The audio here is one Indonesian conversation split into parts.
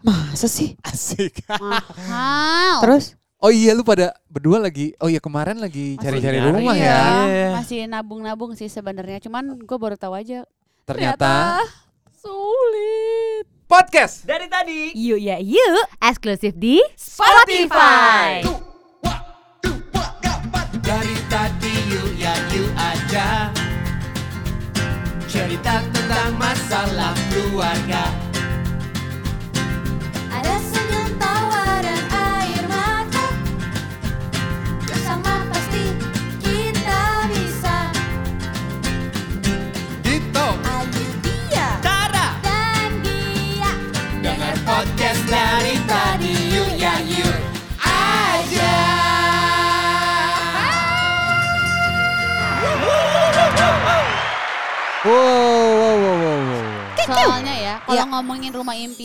Masa sih? Asik. Mahal. Terus? Oh iya lu pada berdua lagi. Oh iya kemarin lagi cari-cari rumah Iya, ya. Masih nabung-nabung sih sebenarnya. Cuman gue baru tahu aja. Ternyata sulit. podcast. Dari tadi. Yuk ya yuk. Eksklusif di Spotify. Dari tadi yuk ya yuk aja. Cerita tentang masalah keluarga.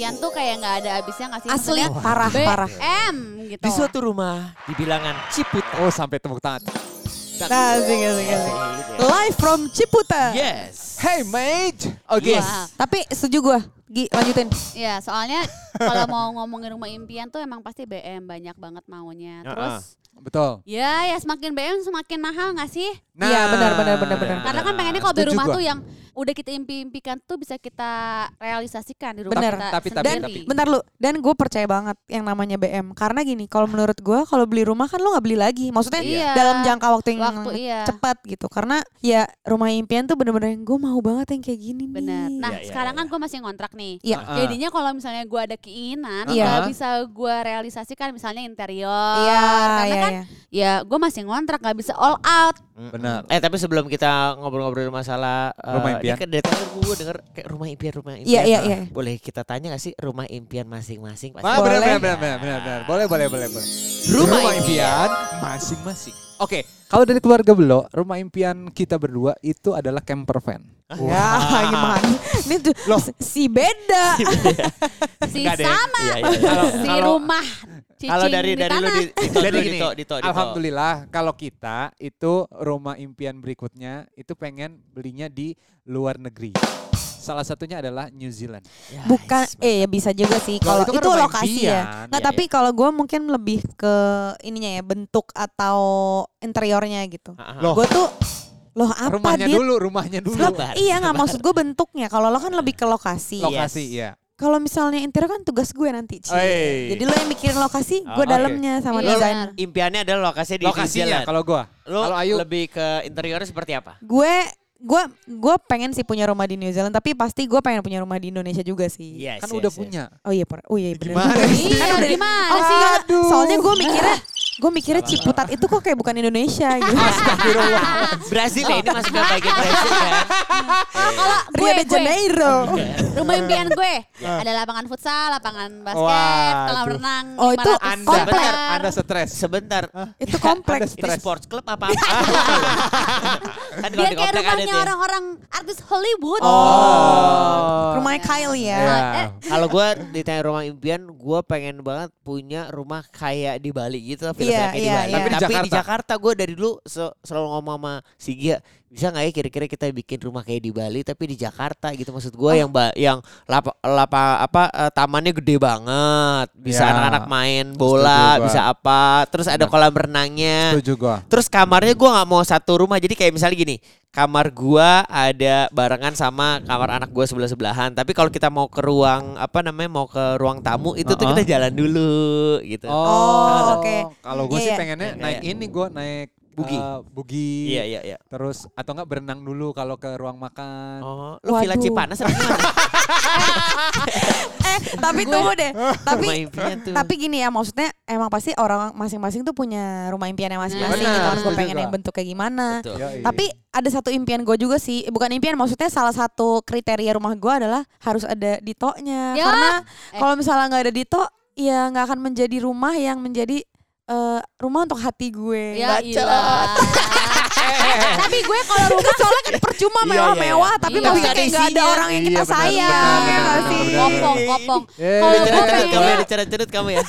Impian tuh kayak nggak ada habisnya nggak sih? Asli Maksudnya parah, parah. BM gitu. Di suatu rumah di bilangan Ciputa. Oh sampai tepuk tangan. Asik, asik, asik. Live from Ciputa. Yes. Hey mate. Oke. Wah. Tapi setuju gue. Gi, lanjutin. Ya, soalnya kalau mau ngomongin rumah impian tuh emang pasti BM banyak banget maunya. Terus Betul. ya ya semakin BM semakin mahal nggak sih? Iya, benar, benar, benar, benar. Karena kan pengennya kalau beli rumah gua. tuh yang udah kita impi-impikan tuh bisa kita realisasikan di rumah Bener. kita Tapi- tapi- Dan sendiri. bentar lu, dan gue percaya banget yang namanya BM. Karena gini, kalau menurut gue kalau beli rumah kan lu nggak beli lagi. Maksudnya Iya. dalam jangka waktu yang Waktu iya. cepat gitu. Karena ya rumah impian tuh bener-bener gue mau banget yang kayak gini Bener. nih. Nah Iya, iya, sekarang iya. kan gue masih ngontrak nih. Iya. Ah. Jadinya kalau misalnya gue ada keinginan, Iya. nggak bisa gue realisasikan misalnya interior. Iya, Karena iya, kan iya. ya gue masih ngontrak nggak bisa all out. Benar. Eh tapi sebelum kita ngobrol-ngobrol masalah eh, Rumah ini impian. kan dari tadi gue denger kayak rumah impian rumah impian. Iya, iya, iya. Boleh kita tanya gak sih rumah impian masing-masing? Pasti Ah, Boleh. benar, benar, benar, benar, benar. Boleh, boleh, boleh, boleh. Rumah impian masing-masing. Oke, kalau dari keluarga Belo, rumah impian kita berdua itu adalah camper van. Ya, gimana? Ini tuh Loh. si beda. Si sama. Iya, iya, iya. si rumah. Kalau dari di dari lu tanah. di Dito, Jadi gini, Dito, Dito, Dito. Alhamdulillah kalau kita itu rumah impian berikutnya itu pengen belinya di luar negeri. Salah satunya adalah New Zealand. Ya, Bukan, yes, eh ya bisa juga sih. Kalau itu kan itu, lokasi impian. ya. Nggak, Iya, tapi kalau gue mungkin lebih ke ininya ya bentuk atau interiornya gitu. Ah, ah. Gue tuh loh apa rumahnya Dit? dulu, rumahnya dulu. Loh, Sabar, iya nggak maksud gue bentuknya. Kalau lo kan lebih ke lokasi. Lokasi, Yes. ya. Kalau misalnya interior kan tugas gue nanti. Ci. Jadi lo yang mikirin lokasi, Oh, gue oke. dalamnya sama Iya, desain. benar. Impiannya adalah lokasi di New Lokasinya Zealand. kalau gua. Lu Kalau Ayu lebih ke interiornya seperti apa? Gue gue gue pengen sih punya rumah di New Zealand, tapi pasti gue pengen punya rumah di Indonesia juga sih. Yes, kan yes, udah yes. punya. Oh iya, per- oh iya bener Gimana juga. sih? Iya, Kan udah- gimana Oh, sih? Aduh. Soalnya gue mikirnya gue mikirnya Ciputat itu kok kayak bukan Indonesia gitu. Astagfirullah. Brazil ya ini masuk ke bagian Brazil kan? Kalau gue, Rio de gue, Janeiro. rumah impian gue Ya. ada lapangan futsal, lapangan basket, kolam renang. Oh, itu 500 Anda, komplek. Anda stres. Sebentar. Itu kompleks. Ini stres. sports club apa apa? kan Biar kayak rumahnya ya. orang-orang artis Hollywood. Oh. Rumahnya Kylie ya. Ya. Eh, Kalau gue ditanya rumah impian, gue pengen banget punya rumah kayak di Bali gitu, villa Iya, di iya, Bali. iya. Tapi di Tapi di Jakarta. Jakarta gue dari dulu se- selalu ngomong sama si Gia, bisa nggak ya kira-kira kita bikin rumah kayak di Bali tapi di Jakarta gitu maksud gue Oh. yang ba- yang lapa, lapa apa eh, tamannya gede banget, bisa Ya. anak-anak main Setuju bola, gua. bisa apa, terus ada Benar. kolam renangnya. Setuju gua. Terus kamarnya gua nggak mau satu rumah jadi kayak misalnya gini kamar gua ada barengan sama kamar anak gua sebelah sebelahan tapi kalau kita mau ke ruang apa namanya mau ke ruang tamu itu tuh Uh-uh. kita jalan dulu gitu Oh, oke. Kalau gue Iya, sih iya. pengennya Iya, naik ini gue naik Bugi. eh, bugi. iya iya iya Terus atau enggak berenang dulu kalau ke ruang makan. oh lu villa Waduh. Cipanas apa gimana Eh, tapi tunggu deh. rumah Tapi tapi gini ya maksudnya emang pasti orang masing-masing tuh punya rumah impiannya masing-masing Benar, gitu. Gue pengen yang bentuknya gimana. Betul. Yoi. Tapi ada satu impian gue juga sih, bukan impian maksudnya salah satu kriteria rumah gue adalah harus ada ditonya. Ya. Karena Eh. kalau misalnya nggak ada dito, ya nggak akan menjadi rumah yang menjadi eh, rumah untuk hati gue. Ya Bacot. Tapi gue kalau rumah Soalnya kan percuma Iya, mewah-mewah, iya, iya. tapi Iya. maksudnya kayak ada nggak ada orang yang Iya, kita sayang. ya benar. kopong, kopong. Eh, Kalau gue Cerut-cerut pengen- kamu ya kamu ya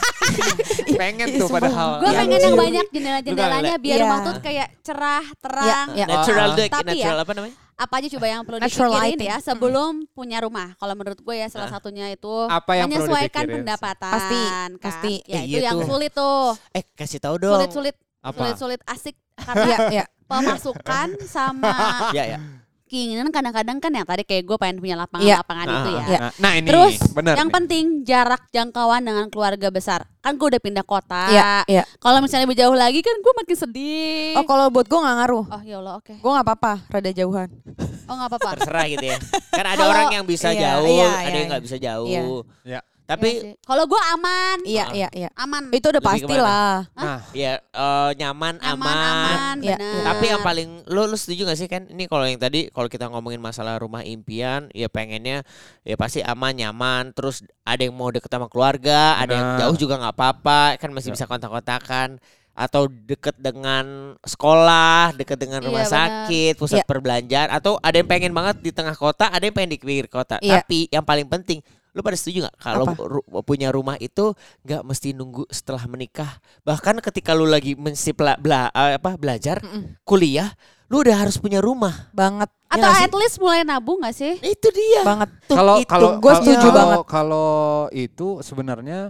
pengen tuh padahal. Gue Iya, pengen yang banyak jendela-jendelanya biar Iya. rumah tuh kayak cerah, terang. Iya, iya. natural deh Tapi natural ya, apa namanya apa aja coba yang perlu Natural dipikirin lighting. ya sebelum punya rumah. Kalau menurut gue ya salah Ah. satunya itu Apa yang menyesuaikan pendapatan. Pasti, kan? pasti. Ya Eh, itu iya yang tuh. sulit tuh. Eh kasih tahu dong. Sulit-sulit Apa? sulit-sulit asik karena Iya, iya. pemasukan sama Ya ya. Keinginan kadang-kadang kan yang tadi kayak gue pengen punya Iya. lapangan-lapangan itu Ah, ya. Iya. Nah, nah ini Terus bener yang nih. penting jarak jangkauan dengan keluarga besar. Kan gue udah pindah kota. Iya, iya. Kalau misalnya lebih jauh lagi kan gue makin sedih. Oh kalau buat gue nggak ngaruh. Oh ya Allah oke. Gue nggak apa-apa, rada jauhan. Oh nggak apa-apa. Terserah gitu ya. Kan ada Kalau- orang yang bisa iya, jauh, iya, ada iya, yang nggak bisa jauh. Iya. Ya. Tapi Iya sih. kalau gue aman, Iya, Ah. iya, iya. aman. Itu udah pasti lah. Nah, ya eh, nyaman, aman, aman. aman, Iya, iya. Tapi yang paling lu lu setuju gak sih kan ini kalau yang tadi kalau kita ngomongin masalah rumah impian ya pengennya ya pasti aman nyaman terus ada yang mau deket sama keluarga ada yang jauh juga nggak apa-apa kan masih Ya. bisa kontak-kontakan atau deket dengan sekolah deket dengan Iya, rumah benar. sakit pusat Iya. perbelanjaan atau ada yang pengen banget di tengah kota ada yang pengen di pinggir kota Iya. tapi yang paling penting lu pada setuju nggak kalau ru- punya rumah itu nggak mesti nunggu setelah menikah bahkan ketika lu lagi mesti bela, bela- eh, apa belajar Mm-mm. kuliah, lu udah harus punya rumah. Banget, Atau Ya sih? at least mulai nabung gak sih? Itu dia. banget. Kalau itu. kalau Gua kalau- setuju kalau- banget. Kalau itu sebenarnya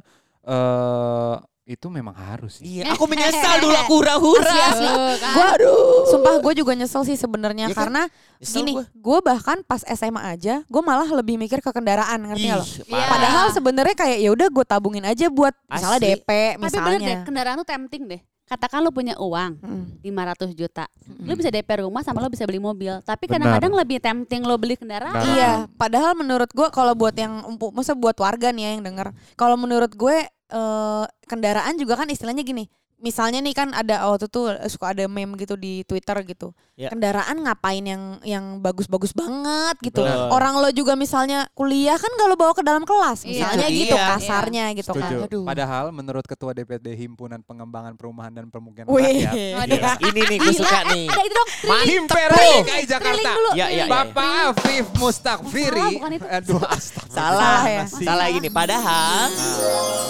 eh itu memang harus sih. Iya, aku menyesal dulu aku hura-hura. Asli, asli. kan? Gue, Aduh. sumpah gue juga nyesel sih sebenarnya Ya kan? karena Nyesel gini, gua. gue bahkan pas SMA aja, gue malah lebih mikir ke kendaraan, ngerti nggak lo? Ih, Iya. parah. Padahal sebenarnya kayak ya udah gue tabungin aja buat misalnya Asli. DP Tapi bener deh, misalnya. kendaraan tuh tempting deh. Katakan lu punya uang Mm. 500 juta. Mm. Lu bisa DP rumah sama lu bisa beli mobil. Tapi kadang-kadang lebih tempting lu beli kendaraan. Benar. Iya, padahal menurut gue kalau buat yang masa buat warga nih ya yang denger, kalau menurut gue eh, kendaraan juga kan istilahnya gini. Misalnya nih kan ada waktu tuh suka ada meme gitu di Twitter gitu. Ya. Kendaraan ngapain yang yang bagus-bagus banget gitu. Betul. Orang lo juga misalnya kuliah kan gak lo bawa ke dalam kelas, Iya. misalnya Itu gitu dia. kasarnya gitu kan. Setuju. Aduh. Padahal menurut Ketua DPD Himpunan Pengembangan Perumahan dan Pemukiman Wih. Rakyat. Yes, ini nih gue suka nih. Ada itu dong. Trilling. Himpero Trilling. DKI Jakarta. Ya, ya, ya. Bapak Afif salah, itu. Aduh, astagfirullah. Salah ya. Salah gini, padahal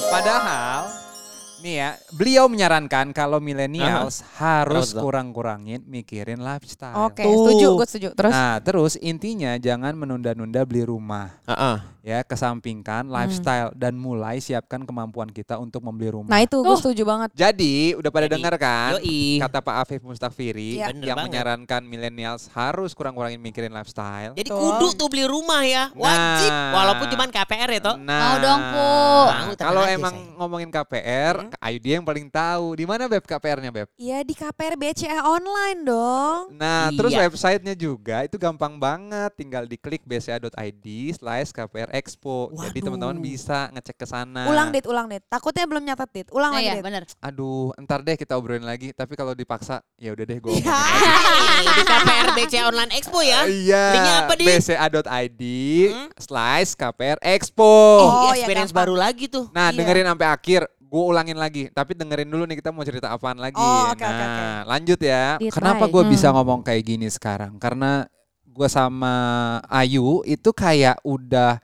Padahal nih ya, beliau menyarankan kalau millennials harus Betul. kurang-kurangin mikirin lifestyle. Oke, Tuh. setuju, gue setuju. Terus Nah, terus intinya jangan menunda-nunda beli rumah. Heeh. Ya, kesampingkan lifestyle dan mulai siapkan kemampuan kita untuk membeli rumah. nah itu gue setuju banget. Jadi, udah pada Jadi, dengar kan? Yoi. Kata Pak Afif Mustakfiri Iya. Bener yang banget. menyarankan millennials harus kurang-kurangin mikirin lifestyle. Jadi kudu tuh beli rumah ya, wajib. Nah. Walaupun cuman KPR ya toh. Nah, Mau dong. Mau, tenang kalau emang sayang. ngomongin KPR, Hmm? Ayu dia yang paling tahu. Di mana Beb KPR-nya, Beb? Ya di KPR BCA online dong. Nah, Iya. terus websitenya juga itu gampang banget, tinggal diklik bca.id slash KPR Expo. Jadi teman-teman bisa ngecek ke sana. Ulang dit, ulang dit. Takutnya belum nyatet dit. Ulang Nah, lagi iya, dit. bener. Aduh, ntar deh kita obrolin lagi. Tapi kalau dipaksa, ya udah deh gue Iya. Di KPR BCA Online Expo ya. Iya. Linknya apa, Di? bca.id Hmm? slash KPR Expo. Oh, ya experience gampang. baru lagi tuh. Nah, Iya. dengerin sampai akhir. Gue ulangin lagi, tapi dengerin dulu nih kita mau cerita apaan lagi. Oh, oke, nah, lanjut ya. Kenapa gue Hmm. bisa ngomong kayak gini sekarang? Karena gue sama Ayu itu kayak udah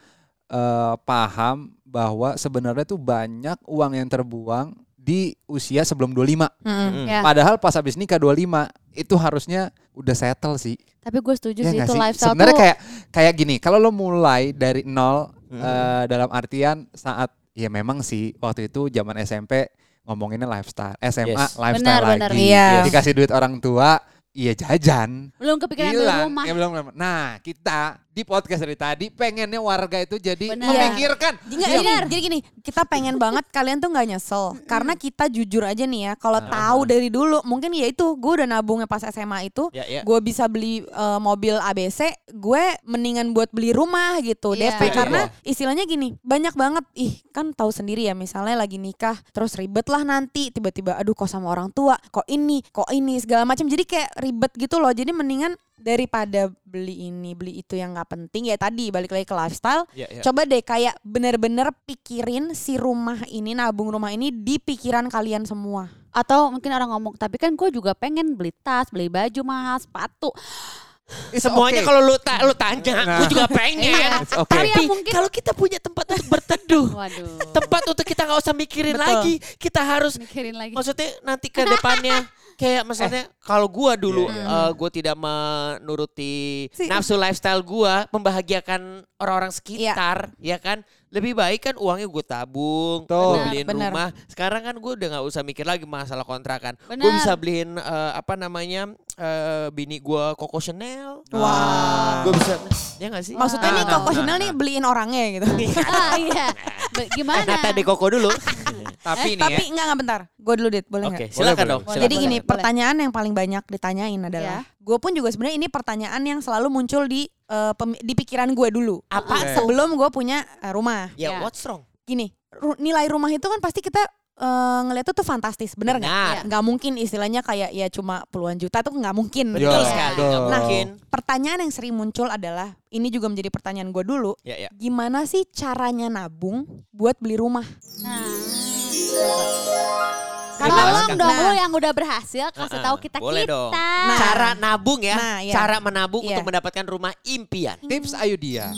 eh, paham bahwa sebenarnya tuh banyak uang yang terbuang di usia sebelum 25. Mm-mm. Ya. Padahal pas habis nikah 25 itu harusnya udah settle sih. Tapi gue setuju Ya sih itu sih? lifestyle Sebenarnya tuh. kayak kayak gini, kalau lo mulai dari nol Hmm. eh, dalam artian saat ya memang sih waktu itu zaman SMP ngomonginnya lifestyle, SMA Yes. lifestyle Benar, benar. lagi. Iya. Dikasih duit orang tua, iya jajan. belum kepikiran beli rumah. Ya, belum, belum. Nah, kita di podcast dari tadi pengennya warga itu jadi Benar. memikirkan. Jadi, Iya. gini, jadi gini, kita pengen banget kalian tuh nggak nyesel karena kita jujur aja nih ya, kalau Ah. tahu dari dulu mungkin ya itu gue udah nabungnya pas SMA itu, Ya, ya. gue bisa beli eh, mobil ABC, gue mendingan buat beli rumah gitu Iya. DP Setuju. karena istilahnya gini, banyak banget ih kan tahu sendiri ya misalnya lagi nikah terus ribet lah nanti tiba-tiba aduh kok sama orang tua, kok ini, kok ini segala macam jadi kayak ribet gitu loh. Jadi mendingan daripada beli ini, beli itu yang nggak penting ya tadi balik lagi ke lifestyle Ya, ya. Coba deh kayak bener-bener pikirin si rumah ini, nabung rumah ini di pikiran kalian semua. Atau mungkin orang ngomong, tapi kan gue juga pengen beli tas, beli baju mahal, sepatu. It's Semuanya okay. kalau lu ta lu tanya, Nah. gue juga pengen. Iya. It's okay. Tapi ya Tapi mungkin kalau kita punya tempat untuk berteduh, Waduh. tempat untuk kita nggak usah mikirin Betul. lagi, kita harus Mikirin lagi. maksudnya nanti ke depannya kayak maksudnya kalau gua dulu Iya, eh, gua tidak menuruti Si- nafsu lifestyle gua membahagiakan orang-orang sekitar ya kan lebih baik kan uangnya gue tabung gue beliin benar. rumah sekarang kan gue udah nggak usah mikir lagi masalah kontrakan gue bisa beliin eh, apa namanya eh, bini gue Coco Chanel Wah. gue bisa ya nggak sih Maksudnya nih Nah, Coco nah, Chanel nah, nih beliin orangnya gitu. ah iya. Gimana? kata di Koko dulu Tapi nih Tapi ya, enggak enggak bentar. Gue dulu dit, boleh oke nggak? silakan Boleh, dong boleh. silakan. Jadi gini, boleh. pertanyaan yang paling banyak ditanyain adalah, gue pun juga sebenarnya ini pertanyaan yang selalu muncul di eh, pemi- di pikiran gue dulu. Apa Oke. Sebelum gue punya eh, rumah. ya Ya. what's wrong Gini, ru- nilai rumah itu kan pasti kita eh, ngeliat tuh tuh fantastis, bener nggak? Benar. Iya. Nggak mungkin istilahnya kayak ya cuma puluhan juta tuh nggak mungkin. betul Ya, sekali betul. nggak Nah, mungkin Pertanyaan yang sering muncul adalah, ini juga menjadi pertanyaan gue dulu, ya ya gimana sih caranya nabung buat beli rumah? Nah. Tolong dong Nah. lu yang udah berhasil kasih Uh-uh. tahu kita Boleh kita. dong. Nah. cara nabung ya Nah, iya. cara menabung Iya. untuk mendapatkan rumah impian tips Ayu dia.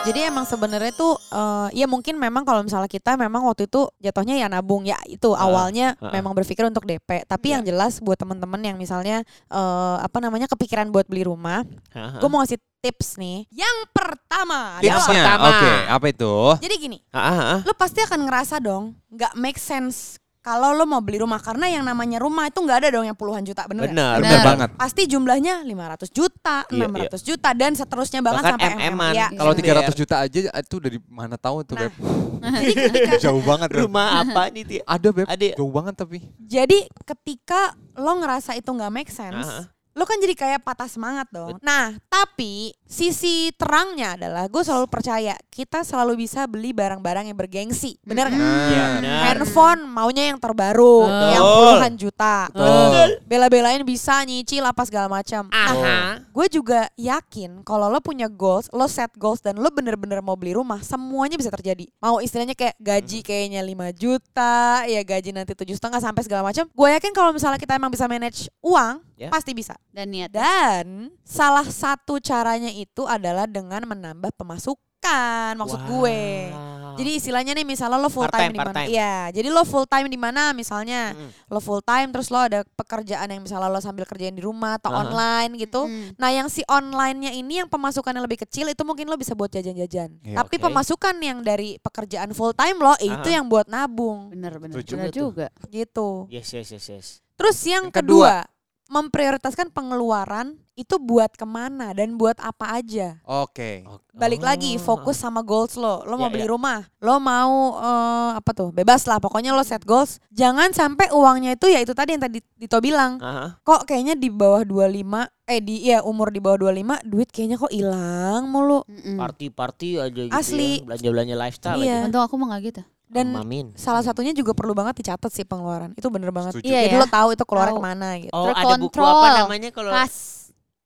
Jadi emang sebenarnya tuh eh, ya mungkin memang kalau misalnya kita memang waktu itu jatuhnya ya nabung ya itu awalnya ah. memang berpikir untuk DP. Tapi Iya. yang jelas buat teman-teman yang misalnya eh, apa namanya kepikiran buat beli rumah, Haha. gue mau ngasih tips nih. Yang pertama Yang adalah pertama. Tipsnya, oke, apa itu? jadi gini, ah. lo pasti akan ngerasa dong nggak make sense kalau lo mau beli rumah karena yang namanya rumah itu nggak ada dong yang puluhan juta bener Bener Benar. banget. Pasti jumlahnya 500 juta, Iya, 600 juta dan seterusnya bahkan Bahkan sampai MM-an. Ya. Kalau Iya. 300 juta aja itu dari mana tahu tuh, Nah. Beb. Ketika Jauh banget, Beb. rumah apa nih Tia? Ada, Beb. Ada ya? Jauh banget tapi. Jadi ketika lo ngerasa itu nggak make sense, Aha. lo kan jadi kayak patah semangat dong. Nah, tapi sisi terangnya adalah gue selalu percaya kita selalu bisa beli barang-barang yang bergengsi, bener nggak? Nah, Iya, benar. Handphone maunya yang terbaru, Betul. yang puluhan juta. Betul. Bela-belain bisa nyicil apa segala macam. Nah, Aha. gue juga yakin kalau lo punya goals, lo set goals dan lo bener-bener mau beli rumah, semuanya bisa terjadi. Mau istilahnya kayak gaji kayaknya 5 juta, ya gaji nanti tujuh setengah sampai segala macam. Gue yakin kalau misalnya kita emang bisa manage uang, Ya. pasti bisa. Dan niat. Dan salah satu caranya itu adalah dengan menambah pemasukan, maksud gue. Wow. Jadi istilahnya nih misalnya lo full Part-time, time di mana? Iya, jadi lo full time di mana misalnya? Mm. Lo full time terus lo ada pekerjaan yang misalnya lo sambil kerjain di rumah atau Aha. online gitu. Mm. Nah, yang si online-nya ini yang pemasukannya lebih kecil itu mungkin lo bisa buat jajan-jajan. Iya, Tapi oke. pemasukan yang dari pekerjaan full time lo itu Aha. yang buat nabung Bener bener. Setuju. Bener Bener tuh. juga. gitu. Yes, yes, yes, yes. Terus yang, Yang kedua. kedua, memprioritaskan pengeluaran itu buat ke mana dan buat apa aja. Oke. Balik lagi Oh. fokus sama goals lo. Lo mau Ya, beli ya. rumah, lo mau eh, apa tuh? Bebas lah, pokoknya lo set goals. Jangan sampai uangnya itu ya itu tadi yang tadi Dito bilang. Aha. Kok kayaknya di bawah 25 eh di ya umur di bawah 25 duit kayaknya kok hilang mulu. Party-party aja gitu Asli. ya. Belanja-belanja lifestyle Iya. aja. Untung aku mah gak gitu. Dan Mamin. salah satunya juga perlu banget dicatat sih pengeluaran. Itu bener banget. Setuju. Iya Jadi ya. lo tahu itu keluar ke mana gitu. Oh, ada buku Terkontrol. apa namanya kalau Kas.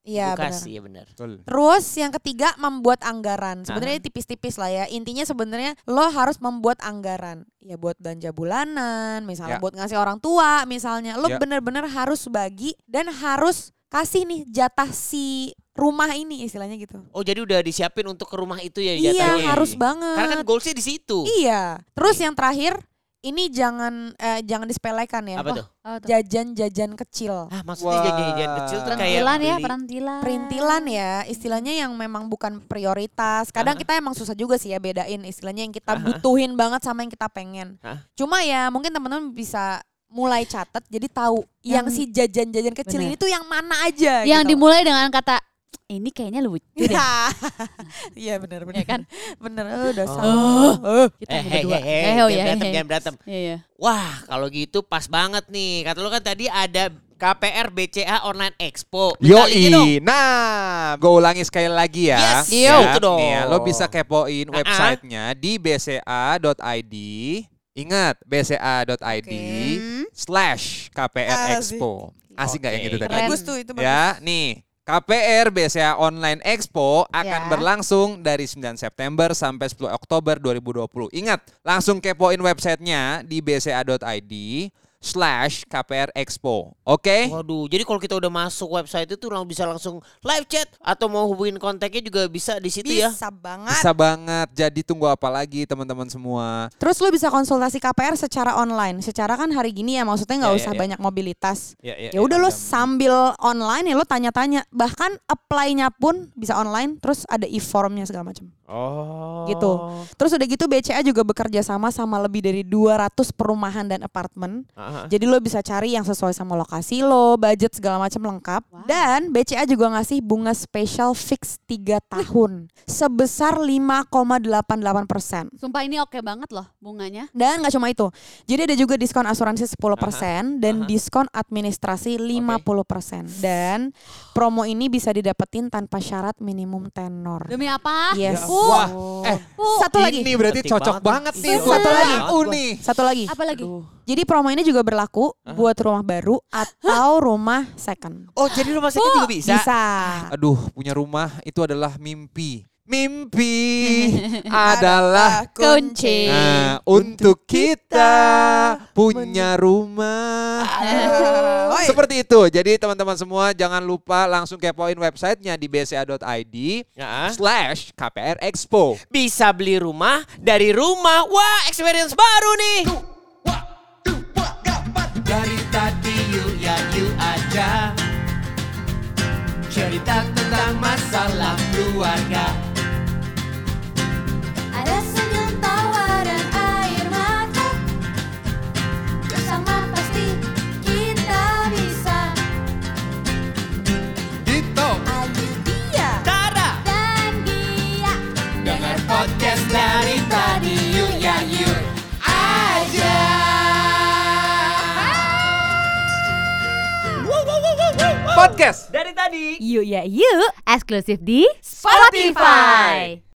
Iya benar. iya benar. Betul. Terus yang ketiga membuat anggaran. Sebenarnya tipis-tipis lah ya. Intinya sebenarnya lo harus membuat anggaran. Ya buat belanja bulanan, misalnya Ya. buat ngasih orang tua, misalnya lo Ya. bener-bener harus bagi dan harus kasih nih jatah si rumah ini istilahnya gitu. Oh, jadi udah disiapin untuk ke rumah itu ya Iya jatahnya. harus banget. Karena kan goalsnya di situ. Iya. Terus yang terakhir ini jangan eh, jangan disepelekan ya. Apa Wah, tuh? Oh. Jajan-jajan kecil. Ah, maksudnya Wah. jajan-jajan kecil tuh kayak Perintilan ya, beli- perintilan. Perintilan ya, istilahnya yang memang bukan prioritas. Kadang Aha. kita emang susah juga sih ya bedain istilahnya yang kita Aha. butuhin banget sama yang kita pengen. Hah? Cuma ya mungkin teman-teman bisa mulai catat jadi tahu yang, Yang- si jajan-jajan kecil Bener. ini tuh yang mana aja Yang gitu. dimulai dengan kata ini kayaknya lucu deh. Iya benar benar Ya kan? Bener eh, dasar. Oh. Eh. Kita Eh, berdua. hei, Eh, oh, jangan ya, berantem, jangan berantem. Iya, iya. Wah, kalau gitu pas banget nih. Kata lu kan tadi ada KPR BCA Online Expo. Yoi. Nah, gue ulangi sekali lagi ya. Yes, Ya, itu dong. nih ya, lo bisa kepoin Ah-ah. websitenya di bca.id. Ingat, bca.id Hmm. slash KPR Asik. Expo. Asik nggak yang Oke. itu tadi? Bagus tuh itu bagus. Ya, nih. KPR BCA Online Expo akan Ya. berlangsung dari 9 September sampai 10 Oktober 2020. Ingat, langsung kepoin websitenya di bca.id slash KPR Expo. Oke? Waduh, jadi kalau kita udah masuk website itu lang bisa langsung live chat atau mau hubungin kontaknya juga bisa di situ ya. Bisa banget. Bisa banget. Jadi tunggu apa lagi teman-teman semua? Terus lu bisa konsultasi KPR secara online. Secara kan hari gini ya maksudnya nggak Ya, ya, usah ya. banyak mobilitas. Ya, Ya udah lo sambil online ya lo tanya-tanya. Bahkan apply-nya pun bisa online. Terus ada e-formnya segala macam. Oh. Gitu. Terus udah gitu BCA juga bekerja sama sama lebih dari 200 perumahan dan apartemen. Ah, ah. Jadi lo bisa cari yang sesuai sama lokasi lo, budget segala macam lengkap. Wow. Dan BCA juga ngasih bunga spesial fix 3 tahun sebesar 5,88 persen. Sumpah ini oke banget loh bunganya. Dan nggak cuma itu. Jadi ada juga diskon asuransi 10% dan aha. diskon administrasi 50%. Dan promo ini bisa didapetin tanpa syarat minimum tenor. Demi apa? Yes. Ya Wah, eh Satu lagi. ini berarti Penting cocok banget banget nih. buat satu lagi. PAU nih. Satu lagi. Apa lagi? Jadi promo ini juga berlaku buat rumah baru atau rumah second. Oh, jadi rumah sakit juga bisa. Bisa. Aduh, punya rumah itu adalah mimpi. Mimpi adalah kunci. Nah, untuk kita punya rumah. Seperti itu. Jadi teman-teman semua jangan lupa langsung kepoin websitenya di bca.id Ya. slash KPR Expo. Bisa beli rumah dari rumah. Wah, experience baru nih. Dari tadi you ya you aja Cerita tentang masalah keluarga tadi Yuk ya yuk. Eksklusif di Spotify.